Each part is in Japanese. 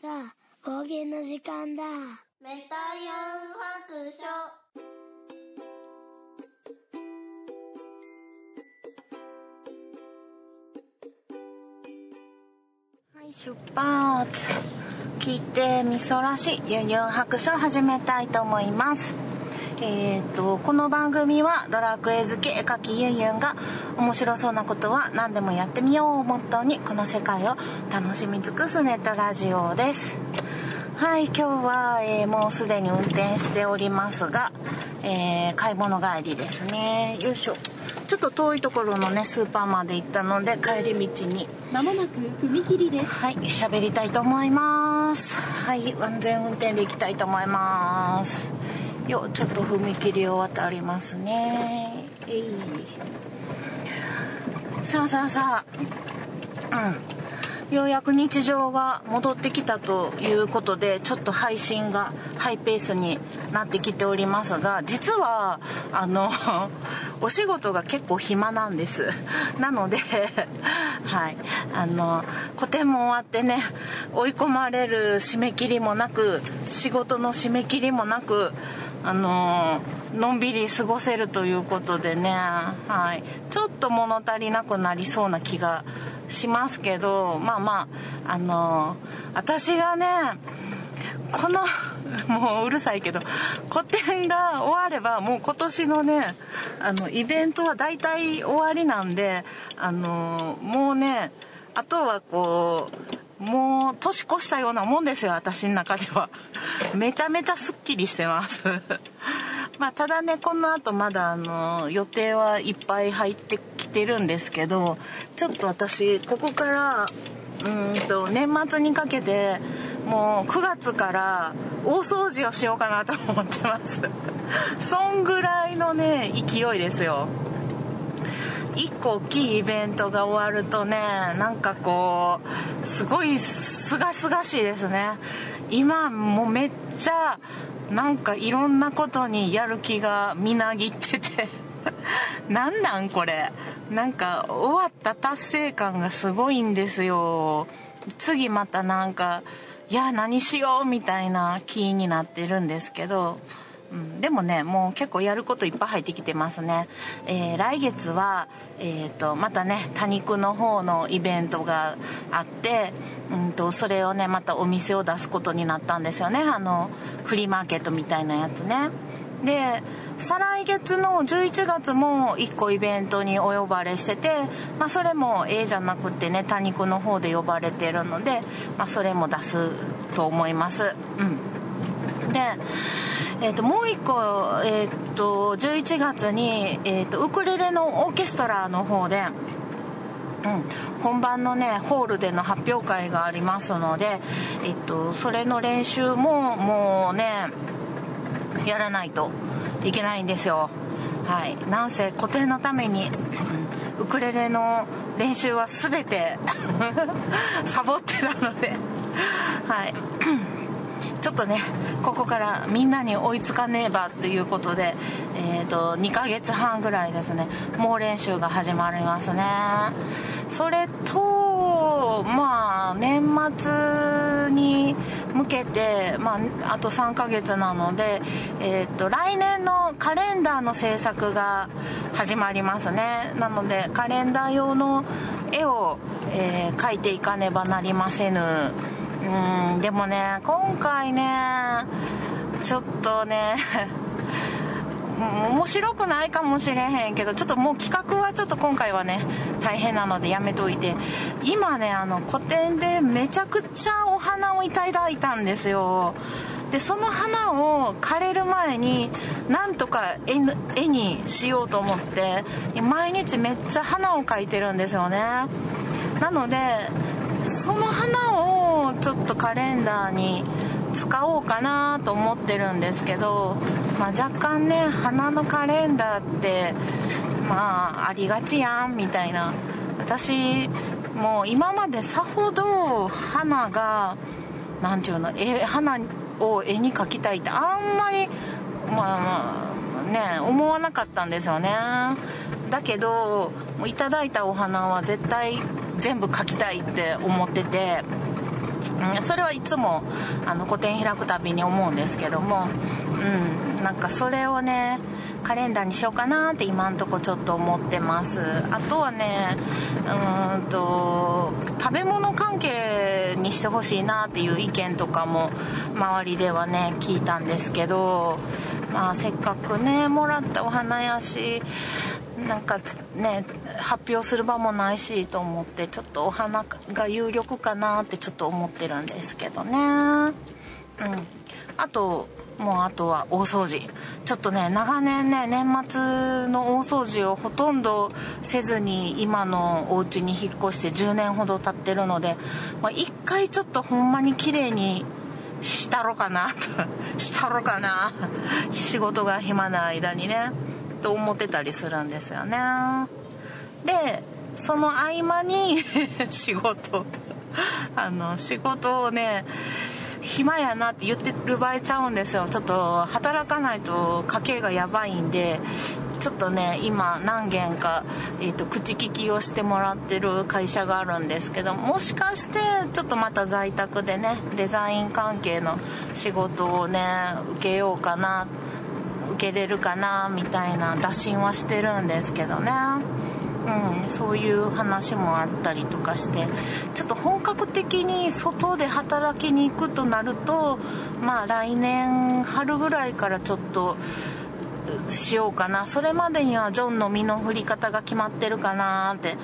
さあ、方言の時間だ。メタユン白書はい、出発。聞いてみそらしゆんゆん白書を始めたいと思います。えー、とこの番組はドラクエ好き絵描きゆんゆんが面白そうなことは何でもやってみようをモットーにこの世界を楽しみ尽くすネットラジオですはい今日は、えーもうすでに運転しておりますが、えー買い物帰りですねよいしょちょっと遠いところのねスーパーまで行ったので帰り道にまもなく踏切です。はい、喋りたいと思います。はい、安全運転で行きたいと思います。よ、ちょっと踏切を渡りますね。えい。さあさあさあ。うん。ようやく日常が戻ってきたということで、ちょっと配信がハイペースになってきておりますが、実は、あの、お仕事が結構暇なんです。なので、はい。あの、個展も終わってね、追い込まれる締め切りもなく、仕事の締め切りもなく、あののんびり過ごせるということでね、はい、ちょっと物足りなくなりそうな気がしますけどまあまああの私がねこの もううるさいけど個展が終わればもう今年のねあのイベントは大体終わりなんであのもうねあとはこうもう年越したようなもんですよ私の中では。めちゃめちゃすっきりしてます。まあただねこの後まだあの予定はいっぱい入ってきてるんですけどちょっと私ここからうんと年末にかけてもう9月から大掃除をしようかなと思ってます。そんぐらいのね勢いですよ。一個大きいイベントが終わるとねなんかこうすごいすがすがしいですね。今もうめっちゃなんかいろんなことにやる気がみなぎってて。なんなんこれ。なんか終わった達成感がすごいんですよ。次またなんかいや何しようみたいな気になってるんですけど。うん、でもねもう結構やることいっぱい入ってきてますね、えー来月は、えー、とまたね多肉の方のイベントがあって、うん、とそれをねまたお店を出すことになったんですよね。あのフリーマーケットみたいなやつね。で再来月の11月も1個イベントにお呼ばれしてて、まあ、それも A じゃなくてね多肉の方で呼ばれてるので、まあ、それも出すと思います。うん。でえー、ともう一個、えー、と11月に、えー、とウクレレのオーケストラの方で、うん、本番のねホールでの発表会がありますので、えー、とそれの練習ももうねやらないといけないんですよ。はい。なんせ固定のために、ウクレレの練習は全て サボってたので。はい。ちょっとねここからみんなに追いつかねえばっていうことで、えー、と2ヶ月半ぐらいですね猛練習が始まりますね。それとまあ年末に向けて、まあ、あと3ヶ月なので、えー、と来年のカレンダーの制作が始まりますね。なのでカレンダー用の絵を、えー描いていかねばなりませぬ。うんでもね今回ねちょっとね 面白くないかもしれへんけどちょっともう企画はちょっと今回はね大変なのでやめといて。今ねあの個展でめちゃくちゃお花をいただいたんですよ。でその花を枯れる前になんとか絵にしようと思って毎日めっちゃ花を描いてるんですよね。なのでその花をカレンダーに使おうかなと思ってるんですけど、まあ、若干ね花のカレンダーってまあありがちやんみたいな。私もう今までさほど花がなんていうの絵花を絵に描きたいってあんまりまあね思わなかったんですよね。だけどいただいたお花は絶対全部書きたいって思ってて、それはいつもあの個展開くたびに思うんですけども、うん、なんかそれをねカレンダーにしようかなって今んとこちょっと思ってます。あとはねうんと食べ物関係にしてほしいなっていう意見とかも周りではね聞いたんですけどまあせっかくねもらったお花やしなんかね発表する場もないしと思ってちょっとお花が有力かなってちょっと思ってるんですけどね。うん。あともうあとは大掃除。ちょっとね長年ね年末の大掃除をほとんどせずに今のお家に引っ越して10年ほど経ってるので、まあ、一回ちょっとほんまに綺麗にしたろかなとしたろかな。仕事が暇な間にねと思ってたりするんですよね。でその合間に 仕事 あの仕事をね暇やなって言ってる場合ちゃうんですよちょっと働かないと家計がやばいんでちょっとね今何件か、えーと、口利きをしてもらってる会社があるんですけどもしかしてちょっとまた在宅でねデザイン関係の仕事をね受けようかな受けれるかなみたいな打診はしてるんですけどね。うん、そういう話もあったりとかしてちょっと本格的に外で働きに行くとなるとまあ来年春ぐらいからちょっとしようかな。それまでにはジョンの身の振り方が決まってるかなって、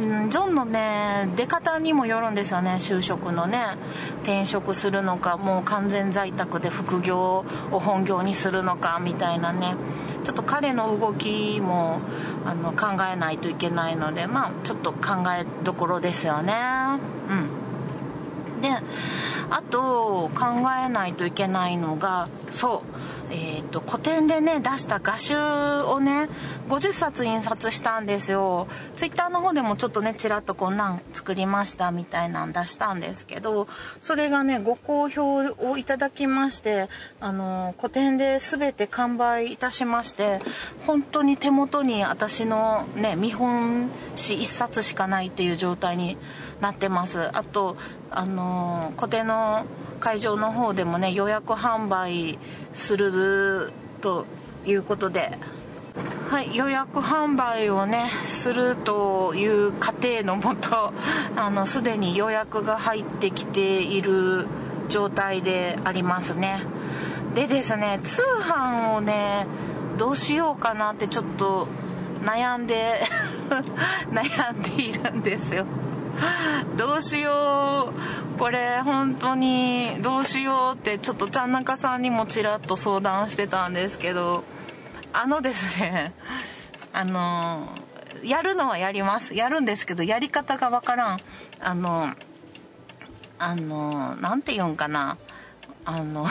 うん、ジョンのね出方にもよるんですよね。就職のね転職するのかもう完全在宅で副業を本業にするのかみたいなね。ちょっと彼の動きもあの考えないといけないのでまあちょっと考えどころですよね。うん。であと考えないといけないのがそう。えーと、古典でね出した画集をね50冊印刷したんですよ。ツイッターの方でもちょっとねちらっとこんなん作りましたみたいなん出したんですけどそれがねご好評をいただきましてあの古典で全て完売いたしまして本当に手元に私のね見本紙1冊しかないっていう状態になってます。あとあの古典の会場の方でもね予約販売するということで、はい、予約販売をねするという過程のもと あのすでに予約が入ってきている状態でありますね。でですね通販をねどうしようかなってちょっと悩んで 悩んでいるんですよ。どうしようこれ本当にどうしようってちょっとちゃん中さんにもちらっと相談してたんですけどあのですね あのやるのはやります。やるんですけどやり方がわからん。あのあの何て言うんかな。あの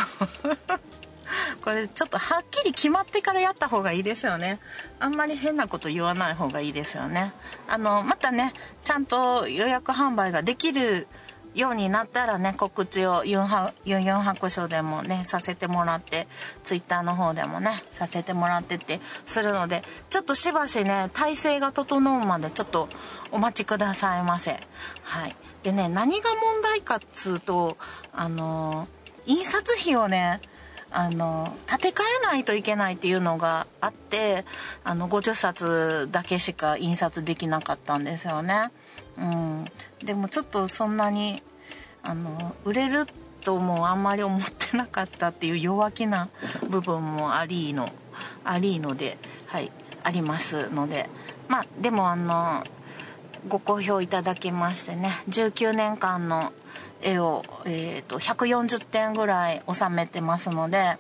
これちょっとはっきり決まってからやった方がいいですよね。あんまり変なこと言わない方がいいですよね。あのまたねちゃんと予約販売ができるようになったらね告知をユンハユンユン白書でもねさせてもらってツイッターの方でもねさせてもらってってするのでちょっとしばしね体制が整うまでちょっとお待ちくださいませ。はい。でね何が問題かっつうとあの印刷費をねあの建て替えないといけないっていうのがあってあの50冊だけしか印刷できなかったんですよね。うん、でもちょっとそんなにあの売れるともあんまり思ってなかったっていう弱気な部分もありのありのではいありますのでまあでもあのご好評いただきましてね19年間の絵を、えーと、140点ぐらい収めてますので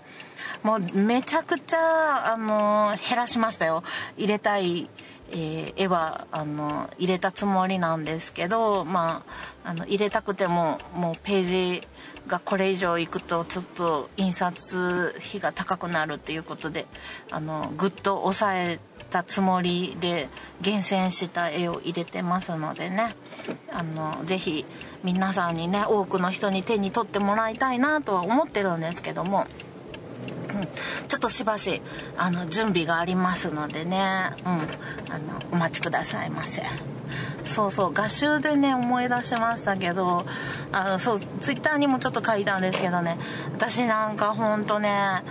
もうめちゃくちゃあの減らしましたよ。入れたい、えー、絵はあの入れたつもりなんですけどまああの入れたくてももうページがこれ以上いくとちょっと印刷費が高くなるっていうことであのぐっと抑えたつもりで厳選した絵を入れてますのでね。あのぜひ皆さんにね多くの人に手に取ってもらいたいなとは思ってるんですけども、うん、ちょっとしばしあの準備がありますのでね、うん、あのお待ちくださいませ。そうそう画集でね思い出しましたけどあのそうツイッターにもちょっと書いたんですけどね私なんかほんとね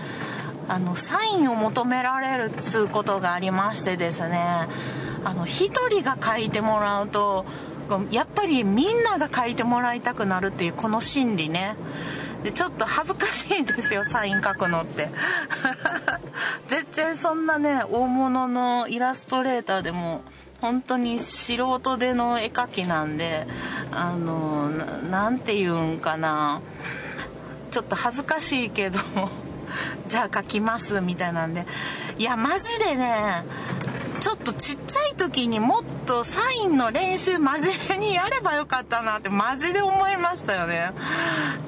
あのサインを求められるっつうことがありましてですねあの一人が書いてもらうとやっぱりみんなが書いてもらいたくなるっていうこの心理ね。でちょっと恥ずかしいんですよサイン書くのって。全然そんなね大物のイラストレーターでも本当に素人での絵描きなんであの何て言うんかな。ちょっと恥ずかしいけど じゃあ書きますみたいなんで。いやマジでねちょっとちっちゃい時にもっとサインの練習真面目にやればよかったなってマジで思いましたよね。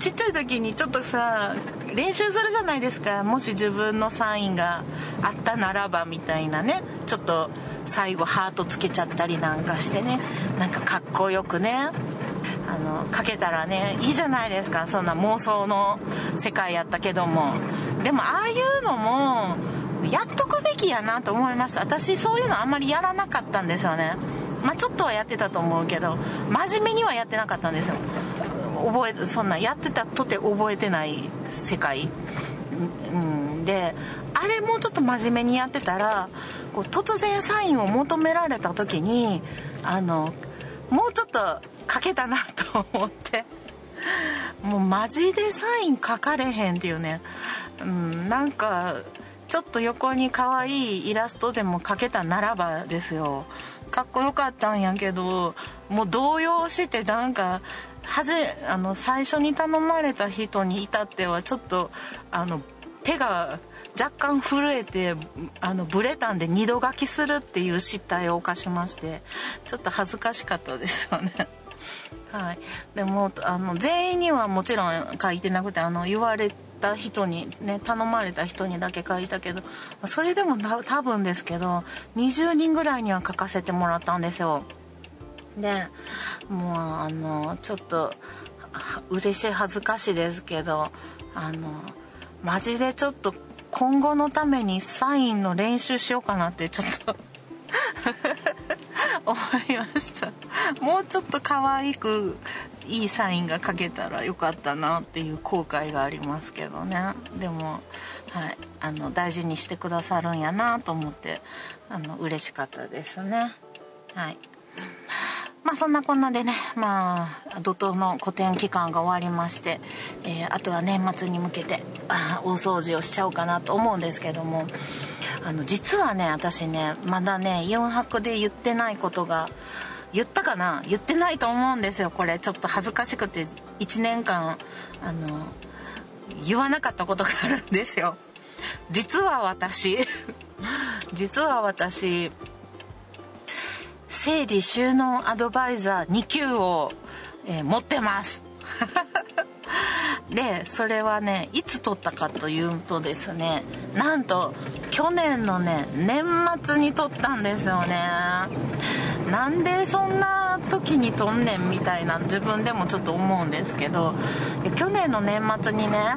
ちっちゃい時にちょっとさ練習するじゃないですか。もし自分のサインがあったならばみたいなね。ちょっと最後ハートつけちゃったりなんかしてね。なんかかっこよくね。あのかけたらねいいじゃないですか。そんな妄想の世界やったけども。でもああいうのもやっとくべきやなと思いました。私そういうのあんまりやらなかったんですよね。まあちょっとはやってたと思うけど真面目にはやってなかったんですよ。覚えそんなやってたとて覚えてない世界。うんであれもうちょっと真面目にやってたらこう突然サインを求められた時にあのもうちょっと書けたなと思ってもうマジでサイン書かれへんっていうね、うん、なんかちょっと横に可愛いイラストでも描けたならばですよ。かっこよかったんやけどもう動揺してなんかはじあの最初に頼まれた人に至ってはちょっとあの手が若干震えてあのブレたんで二度書きするっていう失態を犯しましてちょっと恥ずかしかったですよね。はい、でもあの全員にはもちろん書いてなくてあの言われた人にね頼まれた人にだけ書いたけどそれでも多分ですけど20人ぐらいには書かせてもらったんですよでもうあのちょっと嬉しい恥ずかしいですけどあのマジでちょっと今後のためにサインの練習しようかなってちょっと 思いました。もうちょっと可愛くいいサインが書けたらよかったなっていう後悔がありますけどね。でも、はい、あの大事にしてくださるんやなと思ってあの嬉しかったですね。はい。まあそんなこんなでねまあ怒涛の個展期間が終わりまして、えー、あとは年末に向けて大掃除をしちゃおうかなと思うんですけどもあの実はね私ねまだね4泊で言ってないことが言ったかな？言ってないと思うんですよ。これちょっと恥ずかしくて1年間あの言わなかったことがあるんですよ。実は私実は私整理収納アドバイザー2級を、えー、持ってます。でそれはねいつ取ったかというとですねなんと去年のね年末に取ったんですよね。なんでそんな時に撮んねんみたいな自分でもちょっと思うんですけど去年の年末にね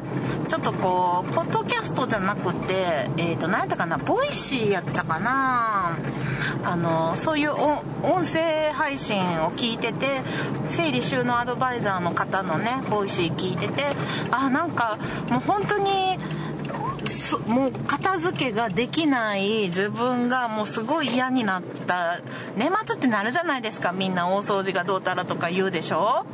ちょっとこうポッドキャストじゃなくてえっ、ー、と何やったかな Voicy やったかなあのそういう音声配信を聞いてて整理収納アドバイザーの方のね Voicy 聞いててあなんかもう本当にもう片付けができない自分がもうすごい嫌になった。年末ってなるじゃないですか。みんな大掃除がどうたらとか言うでしょ？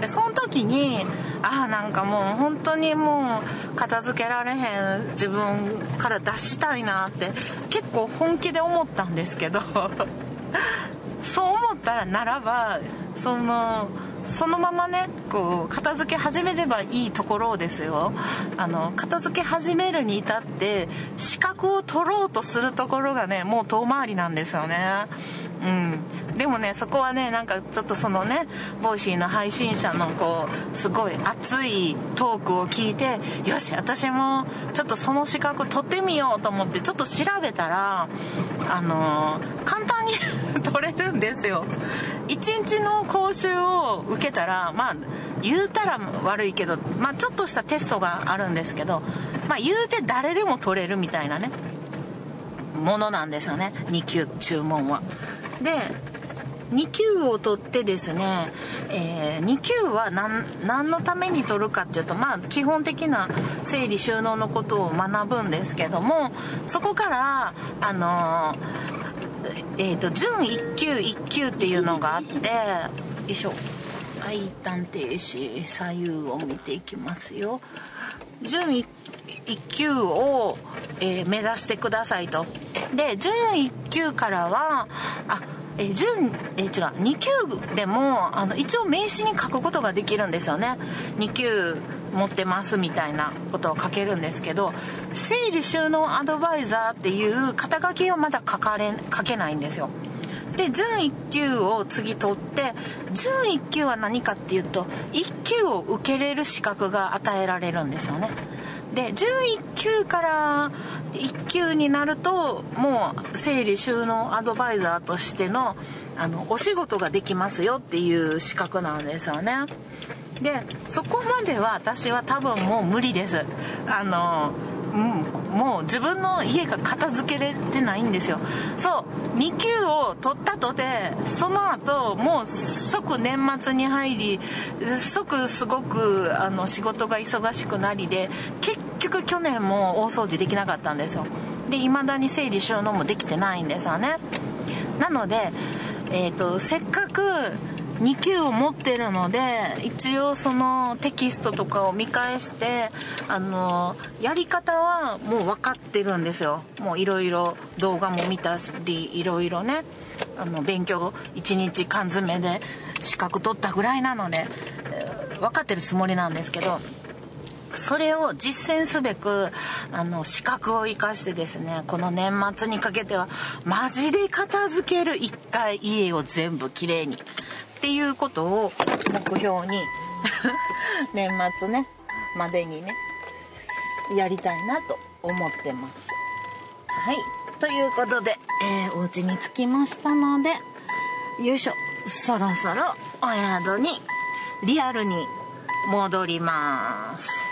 でその時にああなんかもう本当にもう片付けられへん自分から脱したいなって結構本気で思ったんですけど。そう思ったらならばそのそのままねこう片付け始めればいいところですよ。あの片付け始めるに至って資格を取ろうとするところがねもう遠回りなんですよね。うん。でもねそこはねなんかちょっとそのね Voicy の配信者のこうすごい熱いトークを聞いてよし私もちょっとその資格取ってみようと思ってちょっと調べたらあの、簡単に 取れるんですよ。1日の講習を受けたらまあ言うたら悪いけどまあちょっとしたテストがあるんですけどまあ言うて誰でも取れるみたいなねものなんですよね。2級注文は。で2級を取ってですね、えー、2級は何何のために取るかっていうとまあ基本的な整理収納のことを学ぶんですけどもそこからあのえーと、準1級1級っていうのがあってよいしょ。はい一旦停止左右を見ていきますよ。準 1, 1級を、えー、目指してくださいと。で準1級からはあえー、準、えー、違う2級でもあの一応名刺に書くことができるんですよね。2級持ってますみたいなことを書けるんですけど整理収納アドバイザーっていう肩書きをまだ書かれ書けないんですよ。で準1級を次取って準1級は何かっていうと1級を受けれる資格が与えられるんですよね。で準1級から1級になるともう整理収納アドバイザーとしてのあのお仕事ができますよっていう資格なんですよね。でそこまでは私は多分もう無理です。あのうん、もう自分の家が片付けれてないんですよ。そう2級を取ったとてその後もう即年末に入り即すごくあの仕事が忙しくなりで結局去年も大掃除できなかったんですよ。で未だに整理収納もできてないんですよね。なのでえーとせっかく2級を持ってるので一応そのテキストとかを見返してあのやり方はもう分かってるんですよ。もういろいろ動画も見たりいろいろねあの勉強1日缶詰で資格取ったぐらいなので分かってるつもりなんですけど。それを実践すべくあの資格を生かしてですねこの年末にかけてはマジで片付ける一回家を全部きれいにっていうことを目標に 年末ねまでにねやりたいなと思ってます。はいということで、えー、お家に着きましたのでよいしょそろそろお宿にリアルに戻ります。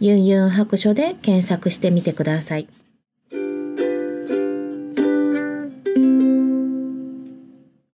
ユンユン白書で検索してみてください。